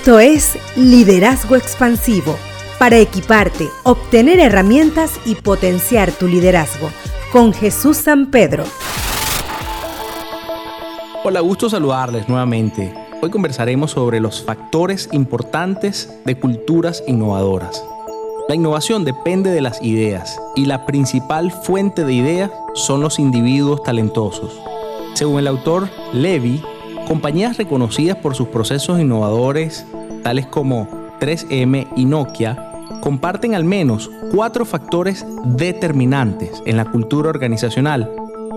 Esto es Liderazgo Expansivo, para equiparte, obtener herramientas y potenciar tu liderazgo, con Jesús San Pedro. Hola, gusto saludarles nuevamente. Hoy conversaremos sobre los factores importantes de culturas innovadoras. La innovación depende de las ideas y la principal fuente de ideas son los individuos talentosos. Según el autor Levy, Compañías reconocidas por sus procesos innovadores, tales como 3M y Nokia, comparten al menos cuatro factores determinantes en la cultura organizacional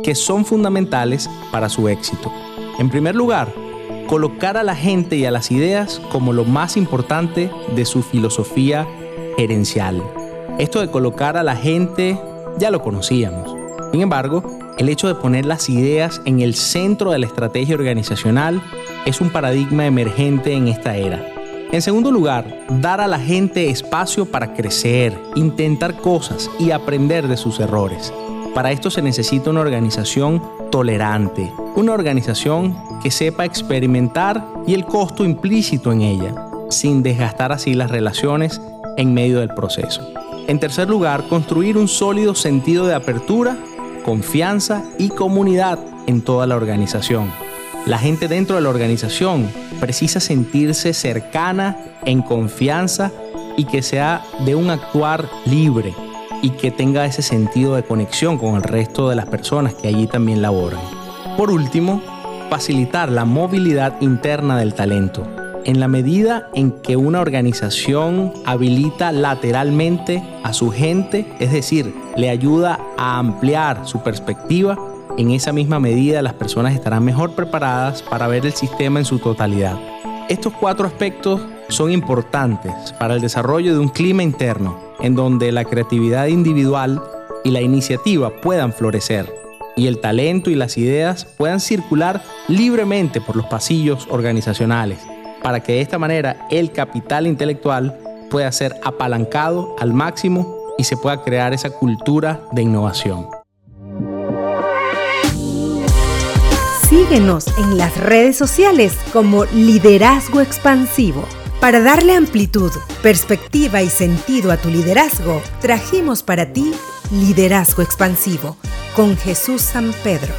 que son fundamentales para su éxito. En primer lugar, colocar a la gente y a las ideas como lo más importante de su filosofía gerencial. Esto de colocar a la gente ya lo conocíamos. Sin embargo, el hecho de poner las ideas en el centro de la estrategia organizacional es un paradigma emergente en esta era. En segundo lugar, dar a la gente espacio para crecer, intentar cosas y aprender de sus errores. Para esto se necesita una organización tolerante, una organización que sepa experimentar y el costo implícito en ella, sin desgastar así las relaciones en medio del proceso. En tercer lugar, construir un sólido sentido de apertura confianza y comunidad en toda la organización. La gente dentro de la organización precisa sentirse cercana, en confianza y que sea de un actuar libre y que tenga ese sentido de conexión con el resto de las personas que allí también laboran. Por último, facilitar la movilidad interna del talento en la medida en que una organización habilita lateralmente a su gente, es decir, le ayuda a ampliar su perspectiva, en esa misma medida las personas estarán mejor preparadas para ver el sistema en su totalidad. Estos cuatro aspectos son importantes para el desarrollo de un clima interno en donde la creatividad individual y la iniciativa puedan florecer y el talento y las ideas puedan circular libremente por los pasillos organizacionales para que de esta manera el capital intelectual pueda ser apalancado al máximo y se pueda crear esa cultura de innovación. Síguenos en las redes sociales como Liderazgo Expansivo. Para darle amplitud, perspectiva y sentido a tu liderazgo, trajimos para ti Liderazgo Expansivo con Jesús San Pedro.